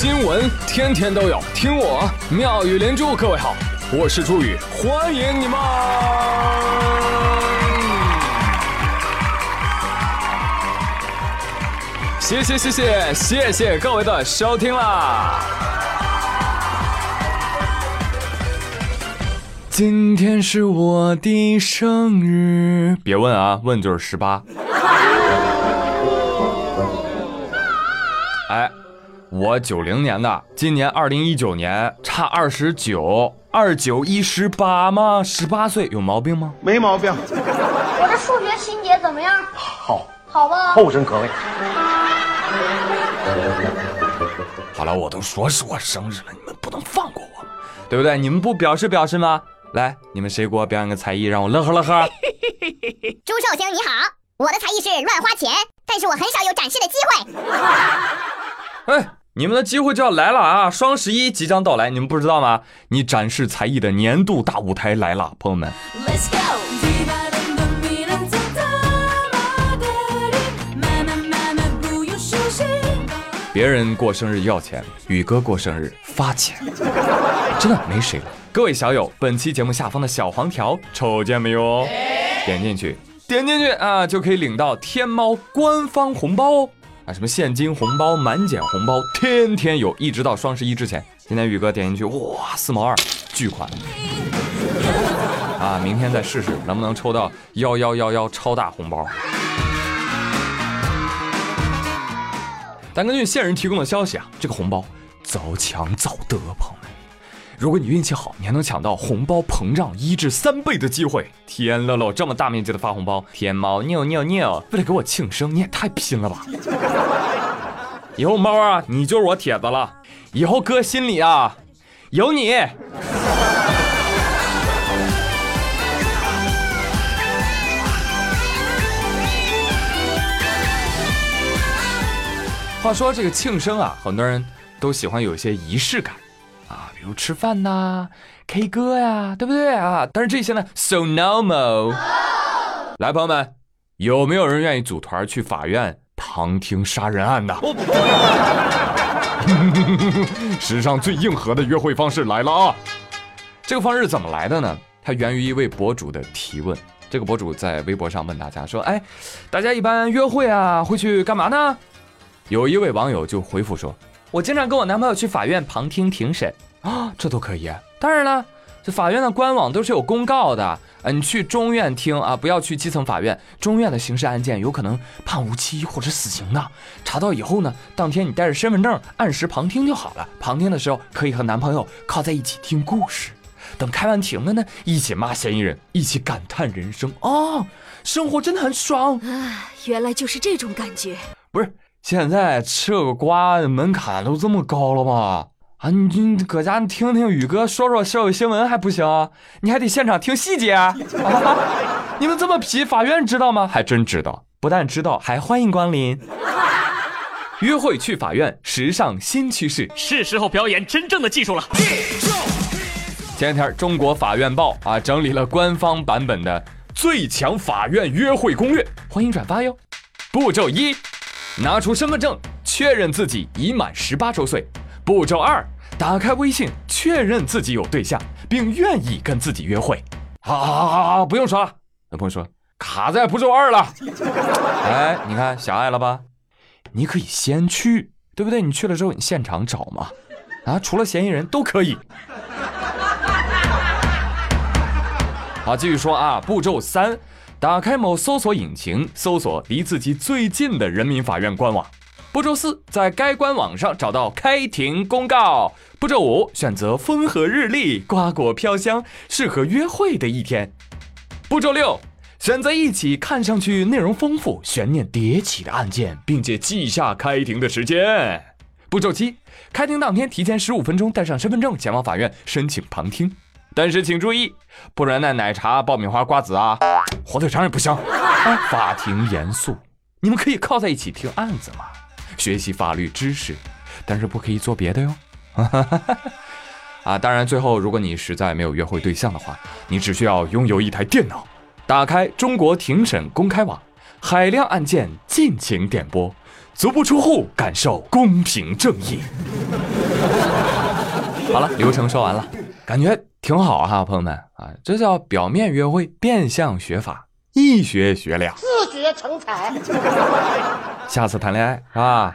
新闻天天都有，听我妙语连珠。各位好，我是朱宇，欢迎你们。谢谢谢谢谢谢各位的收听啦！今天是我的生日，别问啊，问就是十八。我九零年的，今年二零一九年，差二十九，二九一十八吗？十八岁有毛病吗？没毛病，我的数学心结怎么样？好，好吧。后生可畏。好了，我都说是我生日了，你们不能放过我，对不对？你们不表示表示吗？来，你们谁给我表演个才艺，让我乐呵乐呵？朱寿星你好，我的才艺是乱花钱，但是我很少有展示的机会。哎，你们的机会就要来了啊！双十一即将到来，你们不知道吗？你展示才艺的年度大舞台来了，朋友们。Let's go。别人过生日要钱，宇哥过生日发钱，真的没谁了。各位小友，本期节目下方的小黄条瞅见没有？点进去，点进去啊，就可以领到天猫官方红包哦！啊，什么现金红包、满减红包，天天有，一直到双十一之前。今天宇哥点进去，哇，四毛二，巨款！啊，明天再试试能不能抽到幺幺幺幺超大红包。但根据线人提供的消息啊，这个红包早抢早得，朋友们，如果你运气好，你还能抢到红包膨胀一至三倍的机会。天乐乐，这么大面积的发红包，天猫尿尿尿，为了给我庆生，你也太拼了吧！以后猫啊，你就是我铁子了，以后哥心里啊有你。话说这个庆生啊，很多人都喜欢有一些仪式感，如吃饭呐、K 歌呀，对不对啊？但是这些呢，so normal。来，朋友们，有没有人愿意组团去法院旁听杀人案的？史上最硬核的约会方式来了啊！这个方式怎么来的呢？它源于一位博主的提问。这个博主在微博上问大家说：“哎，大家一般约会啊，会去干嘛呢？”有一位网友就回复说：“我经常跟我男朋友去法院旁听庭审啊，这都可以。当然了，这法院的官网都是有公告的，呃，你去中院听啊，不要去基层法院。中院的刑事案件有可能判无期或者死刑的。查到以后呢，当天你带着身份证按时旁听就好了。旁听的时候可以和男朋友靠在一起听故事，等开完庭了呢，一起骂嫌疑人，一起感叹人生哦，生活真的很爽。啊，原来就是这种感觉，不是。”现在吃个瓜门槛都这么高了吗？啊，你你搁家你听听宇哥说说社会新闻还不行？啊你还得现场听细节。啊、你们这么皮，法院知道吗？还真知道，不但知道，还欢迎光临。约会去法院，时尚新趋势，是时候表演真正的技术了。前两天，中国法院报啊整理了官方版本的最强法院约会攻略，欢迎转发哟。步骤一。拿出身份证确认自己已满十八周岁。步骤二，打开微信确认自己有对象，并愿意跟自己约会。好，好，好，好，不用刷了。有朋友说卡在步骤二了。哎，你看狭隘了吧？你可以先去，对不对？你去了之后，你现场找嘛。啊，除了嫌疑人都可以。好，继续说啊，步骤三。打开某搜索引擎，搜索离自己最近的人民法院官网。步骤四，在该官网上找到开庭公告。步骤五，选择风和日丽、瓜果飘香、适合约会的一天。步骤六，选择一起看上去内容丰富、悬念迭起的案件，并且记下开庭的时间。步骤七，开庭当天提前十五分钟带上身份证前往法院申请旁听。但是请注意，不然那奶茶、爆米花、瓜子啊，火腿肠也不香。法庭严肃，你们可以靠在一起听案子嘛，学习法律知识，但是不可以做别的哟。啊，当然，最后如果你实在没有约会对象的话，你只需要拥有一台电脑，打开中国庭审公开网，海量案件尽情点播，足不出户感受公平正义。好了，流程说完了，感觉挺好哈、朋友们啊，这叫表面约会，变相学法，一学学俩。自学成才。下次谈恋爱是吧？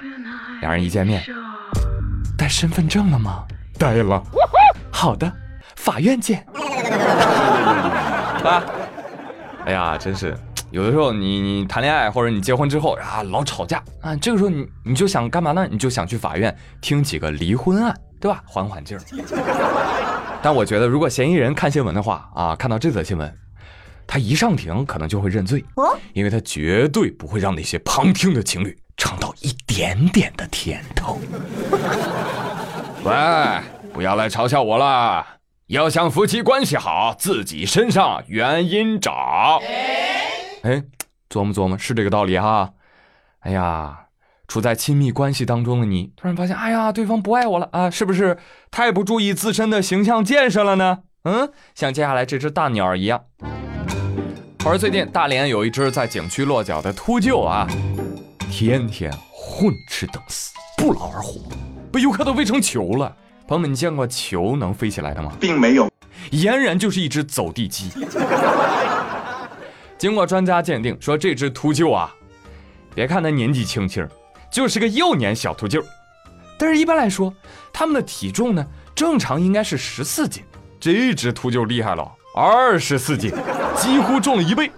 两人一见面，带身份证了吗？带了。好的，法院见。啊！哎呀，真是，有的时候你你谈恋爱或者你结婚之后啊，老吵架啊，这个时候你你就想干嘛呢？你就想去法院听几个离婚案，对吧？缓缓劲儿。但我觉得，如果嫌疑人看新闻的话啊，看到这则新闻，他一上庭可能就会认罪，哦因为他绝对不会让那些旁听的情侣尝到一点点的甜头。喂，不要来嘲笑我了！要想夫妻关系好，自己身上原因找。哎，琢磨琢磨，是这个道理哈。哎呀，处在亲密关系当中的你，突然发现，哎呀，对方不爱我了啊，是不是太不注意自身的形象建设了呢？嗯，像接下来这只大鸟一样。话说最近大连有一只在景区落脚的秃鹫啊，天天混吃等死，不劳而获，被游客都喂成球了。朋友们，你见过球能飞起来的吗？并没有。俨然就是一只走地鸡。经过专家鉴定，说这只秃鹫啊，别看它年纪轻轻，就是个幼年小秃鹫，但是一般来说，它们的体重呢，正常应该是十四斤，这只秃鹫厉害了，二十四斤，几乎重了一倍。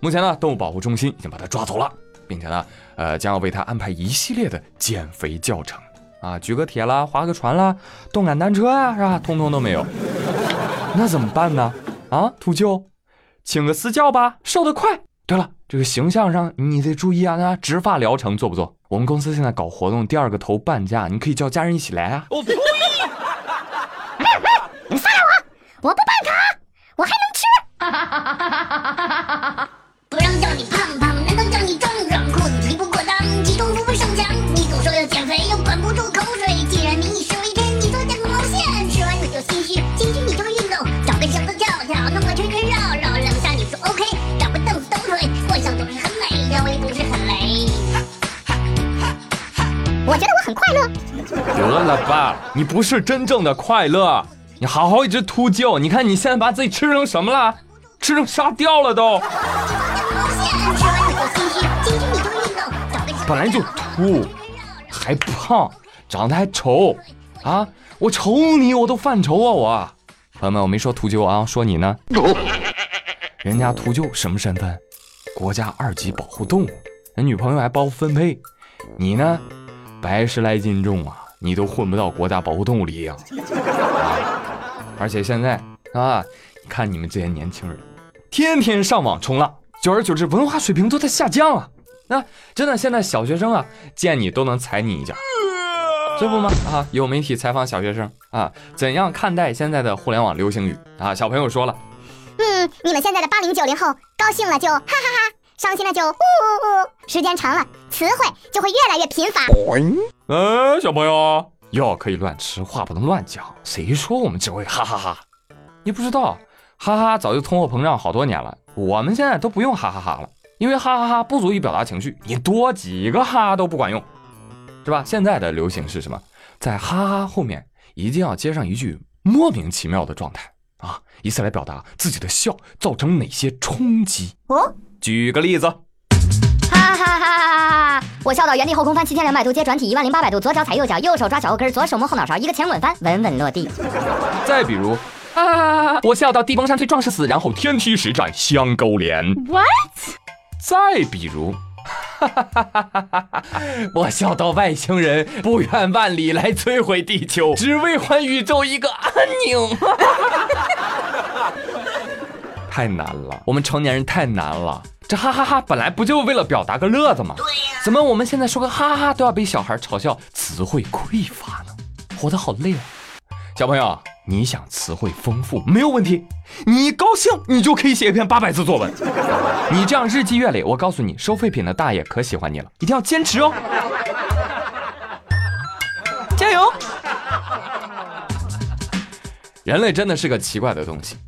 目前呢，动物保护中心已经把它抓走了，并且呢，呃，将要为它安排一系列的减肥教程啊，举个铁啦，划个船啦，动感单车啊，是吧？通通都没有。那怎么办呢？啊，秃鹫，请个私教吧，瘦得快。对了，这个形象上你得注意啊，那植发疗程做不做？我们公司现在搞活动，第二个头半价，你可以叫家人一起来啊。我不办卡，我还能吃。哈不让叫你胖胖，难道叫你壮壮？裤子提不过裆，体重不会上墙。你总说要减肥，又管不住口水。既然民以食为天，你做加工毛线，吃完你就心虚，心虚你就运动，找个绳子跳跳，弄个圈圈绕绕，两下你说 OK，找个凳子抖腿，幻想总是很美，腰围不是很累。我觉得我很快乐。得了吧，你不是真正的快乐，你好好一只秃鹫，你看你现在把自己吃成什么了？吃成沙雕了都。本来就秃，还胖，长得还丑，啊！我瞅你我都犯愁啊我。朋友们，我没说秃鹫啊，说你呢。人家秃鹫什么身份？国家二级保护动物，人女朋友还包分配，你呢？百十来斤重啊，你都混不到国家保护动物里呀、啊！而且现在啊，你看你们这些年轻人，天天上网冲浪，久而久之文化水平都在下降啊！那、真的现在小学生啊，见你都能踩你一脚，这不吗？啊，有媒体采访小学生啊，怎样看待现在的互联网流行语啊？小朋友说了，嗯，你们现在的八零九零后，高兴了就哈哈哈，伤心了就呜呜呜，时间长了，词汇就会越来越贫乏。哎，小朋友药可以乱吃，话不能乱讲。谁说我们只会哈哈哈？你不知道，哈哈早就通货膨胀好多年了。我们现在都不用哈哈哈了，因为哈哈哈不足以表达情绪，你多几个哈都不管用，是吧？现在的流行是什么？在哈哈后面一定要接上一句莫名其妙的状态啊，以此来表达自己的笑造成哪些冲击。哦，举个例子，哈哈哈哈哈哈！我笑到原地后空翻七千两百度，接转体一万零八百度，左脚踩右脚，右手抓脚后跟，左手摸后脑勺，一个前滚翻，稳稳落地。再比如。啊！我笑到地崩山摧壮士死，然后天梯实战相勾连。What？再比如，哈哈哈哈哈我笑到外星人不远万里来摧毁地球，只为还宇宙一个安宁。太难了，我们成年人太难了。这哈哈哈本来不就为了表达个乐子吗？对呀、怎么我们现在说个哈哈哈都要被小孩嘲笑词汇匮乏呢？活得好累啊！小朋友，你想词汇丰富没有问题，你高兴你就可以写一篇八百字作文。你这样日积月累，我告诉你，收废品的大爷可喜欢你了，一定要坚持哦，加油！人类真的是个奇怪的东西，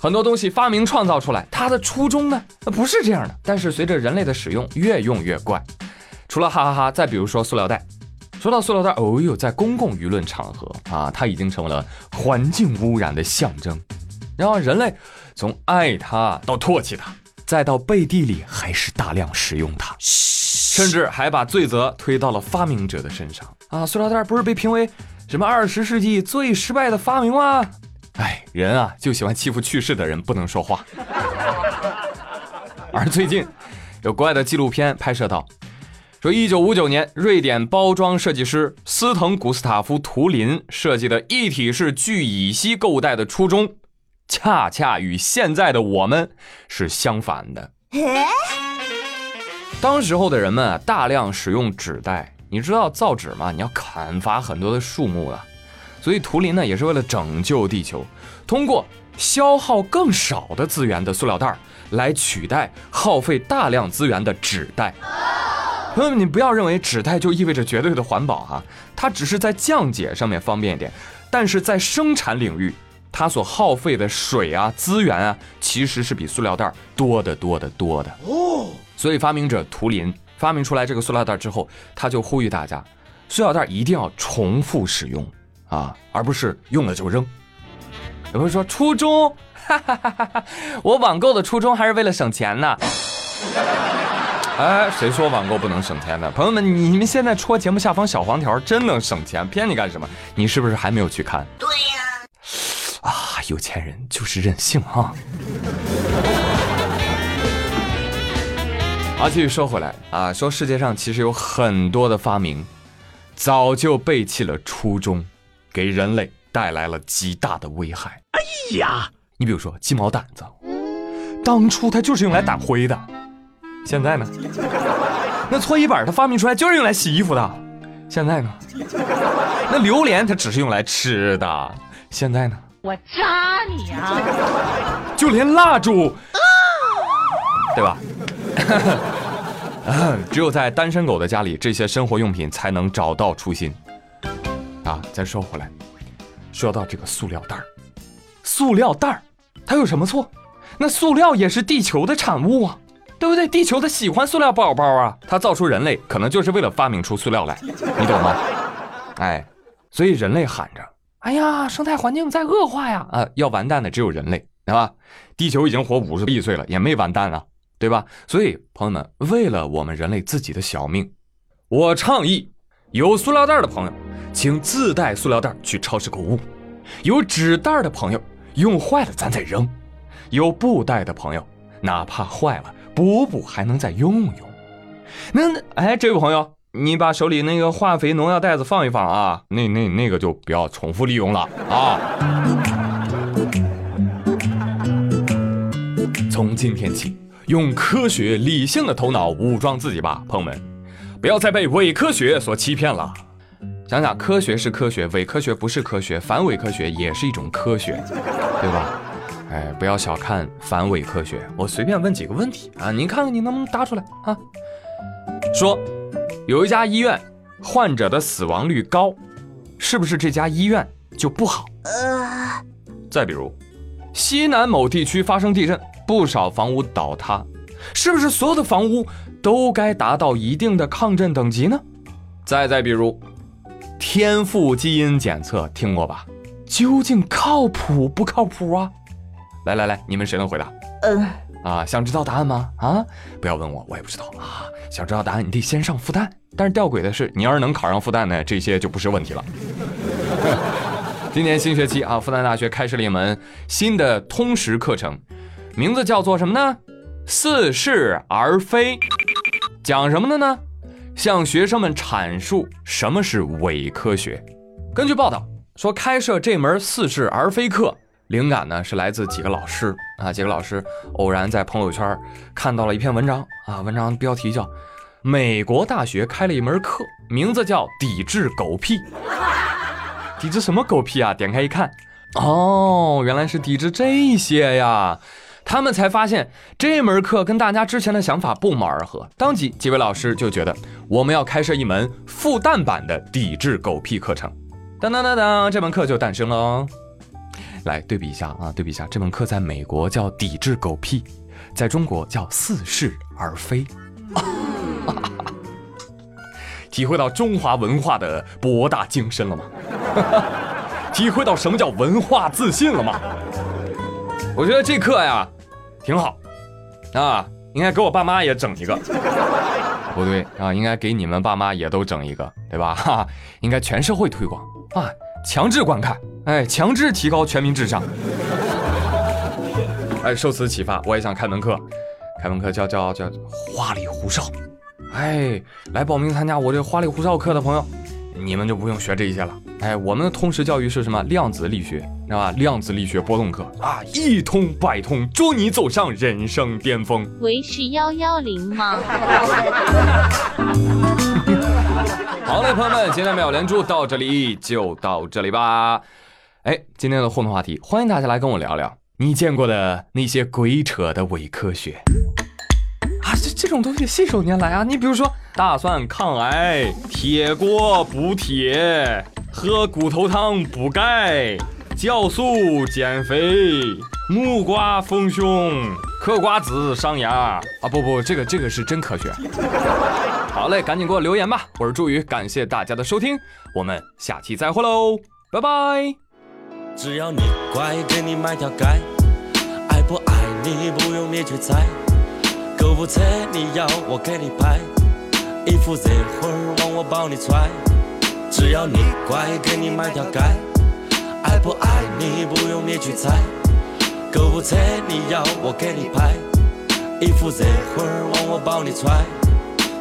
很多东西发明创造出来，它的初衷呢不是这样的，但是随着人类的使用，越用越怪。除了哈哈哈，再比如说塑料袋。说到塑料袋，哦呦，在公共舆论场合啊，它已经成为了环境污染的象征。然后人类从爱它到唾弃它，再到背地里还是大量使用它，甚至还把罪责推到了发明者的身上啊！塑料袋不是被评为什么二十世纪最失败的发明吗？哎，人啊就喜欢欺负去世的人，不能说话。而最近有国外的纪录片拍摄到。说，一九五九年，瑞典包装设计师斯滕古斯塔夫图林设计的一体式聚乙烯购物袋的初衷，恰恰与现在的我们是相反的。当时候的人们啊，大量使用纸袋，你知道造纸吗？你要砍伐很多的树木啊，所以图林呢，也是为了拯救地球，通过消耗更少的资源的塑料袋来取代耗费大量资源的纸袋。朋友们，你不要认为纸袋就意味着绝对的环保哈，它只是在降解上面方便一点，但是在生产领域，它所耗费的水啊、资源啊，其实是比塑料袋多得多得多的哦。所以发明者图林发明出来这个塑料袋之后，他就呼吁大家，塑料袋一定要重复使用啊，而不是用了就扔。有朋友说初衷，哈哈哈哈我网购的初衷还是为了省钱呢。哎，谁说网购不能省钱的？朋友们，你们现在戳节目下方小黄条，真能省钱？骗你干什么？你是不是还没有去看？对呀。啊，有钱人就是任性啊！啊，继续说回来啊，说世界上其实有很多的发明，早就背弃了初衷，给人类带来了极大的危害。哎呀，你比如说鸡毛掸子，当初它就是用来掸灰的。现在呢？那搓衣板它发明出来就是用来洗衣服的。现在呢？那榴莲它只是用来吃的。现在呢？我扎你啊！就连蜡烛，对吧？只有在单身狗的家里，这些生活用品才能找到初心。啊，再说回来，说到这个塑料袋儿，塑料袋儿它有什么错？那塑料也是地球的产物啊。对不对？地球它喜欢塑料宝宝啊，它造出人类可能就是为了发明出塑料来，你懂吗？哎，所以人类喊着：“哎呀，生态环境在恶化呀！”啊，要完蛋的只有人类，对吧？地球已经活五十亿岁了，也没完蛋啊，对吧？所以朋友们，为了我们人类自己的小命，我倡议：有塑料袋的朋友，请自带塑料袋去超市购物；有纸袋的朋友，用坏了咱再扔；有布袋的朋友，哪怕坏了。补补还能再用用，那哎，这位朋友，你把手里那个化肥农药袋子放一放啊，那那那个就不要重复利用了啊。从今天起，用科学理性的头脑武装自己吧，朋友们，不要再被伪科学所欺骗了。想想，科学是科学，伪科学不是科学，反伪科学也是一种科学，对吧？哎，不要小看反伪科学。我随便问几个问题啊，您看看你能不能答出来啊？说有一家医院患者的死亡率高，是不是这家医院就不好？呃。再比如，西南某地区发生地震，不少房屋倒塌，是不是所有的房屋都该达到一定的抗震等级呢？再再比如，天赋基因检测听过吧？究竟靠谱不靠谱啊？来来来，你们谁能回答？嗯，啊，想知道答案吗？啊，不要问我，我也不知道啊。想知道答案，你得先上复旦。但是吊诡的是，你要是能考上复旦呢，这些就不是问题了。今年新学期啊，复旦大学开设了一门新的通识课程，名字叫做什么呢？似是而非。讲什么的呢？向学生们阐述什么是伪科学。根据报道说，开设这门似是而非课。灵感呢是来自几个老师啊，几个老师偶然在朋友圈看到了一篇文章啊，文章标题叫《美国大学开了一门课，名字叫抵制狗屁》，抵制什么狗屁啊？点开一看，哦，原来是抵制这些呀！他们才发现这门课跟大家之前的想法不谋而合，当即几位老师就觉得我们要开设一门复旦版的抵制狗屁课程，当当当当，这门课就诞生了哦。来对比一下啊，对比一下，这门课在美国叫抵制狗屁，在中国叫似是而非。体会到中华文化的博大精深了吗？体会到什么叫文化自信了吗？我觉得这课呀，挺好，啊，应该给我爸妈也整一个。不对啊，应该给你们爸妈也都整一个，对吧？哈，应该全社会推广啊，强制观看，哎，强制提高全民智商。哎，受此启发，我也想开门课，开门课叫叫叫花里胡哨。哎，来报名参加我这花里胡哨课的朋友，你们就不用学这些了。哎，我们的通识教育是什么？量子力学，知道吧？量子力学波动课啊，一通百通，祝你走上人生巅峰。喂，是幺幺零吗？好嘞，朋友们，今天妙连珠到这里就到这里吧。哎，今天的互动话题，欢迎大家来跟我聊聊你见过的那些鬼扯的伪科学啊，这这种东西信手拈来啊。你比如说，大蒜抗癌，铁锅补铁，喝骨头汤补钙，酵素减肥，木瓜丰胸，嗑瓜子伤牙啊！不不，这个这个是真科学。好嘞，赶紧给我留言吧！我是朱宇，感谢大家的收听，我们下期再会喽，拜拜。只要你乖，给你买条街，爱不爱你不用你去猜。购物车你要我给你拍，衣服热乎儿往我包里揣。只要你乖，给你买条街，爱不爱你不用你去猜。购物车你要我给你拍，衣服热乎儿往我包里揣。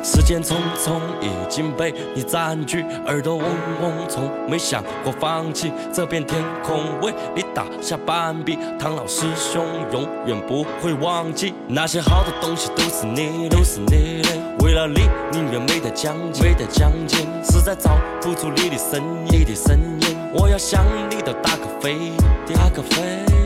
时间匆匆，已经被你占据，耳朵嗡嗡，从没想过放弃。这片天空为你打下半壁，唐老师兄永远不会忘记那些好的东西都是你的，都是你的。为了你，宁愿没得奖金，没得奖金，实在找不出你的身影，你的身影。我要向你都打个飞的，打个飞。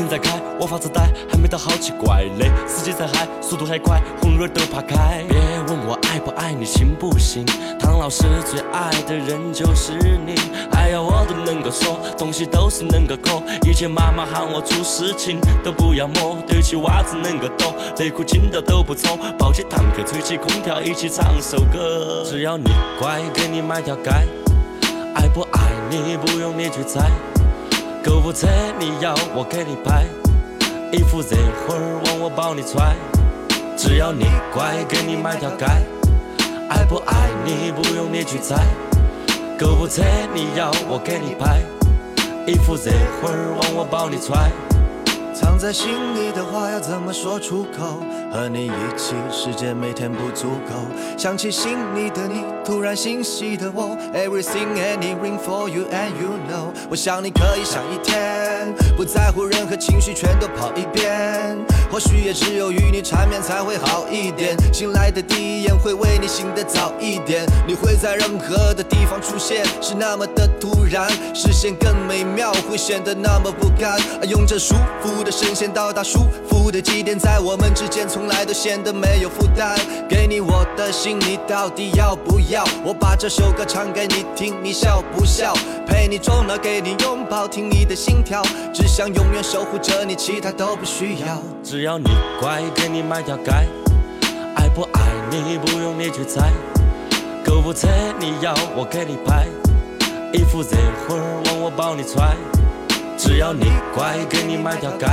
车不停在开，我发着呆，还没到，好奇怪嘞。司机在嗨，速度还快，红绿灯都怕开。别问我爱不爱你，信不信？唐老师最爱的人就是你。哎呀，我都能够说，东西都是能够抠。以前妈妈喊我出事情都不要摸，对起袜子能够抖，内裤紧的都不抽，抱起坦克，吹起空调，一起唱首歌。只要你乖，给你买条街。爱不爱你不用你去猜，购物车你要我给你拍，衣服热乎往我包里揣。只要你乖，给你买条街。爱不爱你不用你去猜，购物车你要我给你拍，衣服热乎往我包里揣。藏在心里的话要怎么说出口？和你一起，时间每天不足够。想起心里的你，突然欣喜的我。Everything anything for you and you know。我想你可以想一天，不在乎任何情绪，全都跑一遍。或许也只有与你缠绵才会好一点。醒来的第一眼会为你醒得早一点。你会在任何的地方出现，是那么的突然，视线更美妙，会显得那么不甘。用这舒服的声线到达舒服的极点，在我们之间从来都显得没有负担。给你我的心，你到底要不要？我把这首歌唱给你听，你笑不笑？陪你终老，给你拥抱，听你的心跳，只想永远守护着你，其他都不需要。只要你乖，给你买条街。爱不爱你不用你去猜，购物车你要我给你拍，衣服热乎儿往我包里揣。只要你乖，给你买条街。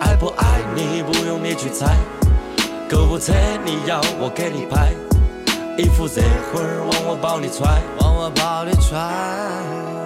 爱不爱你不用你去猜，购物车你要我给你拍，衣服热乎儿往我包里揣。往我包里揣。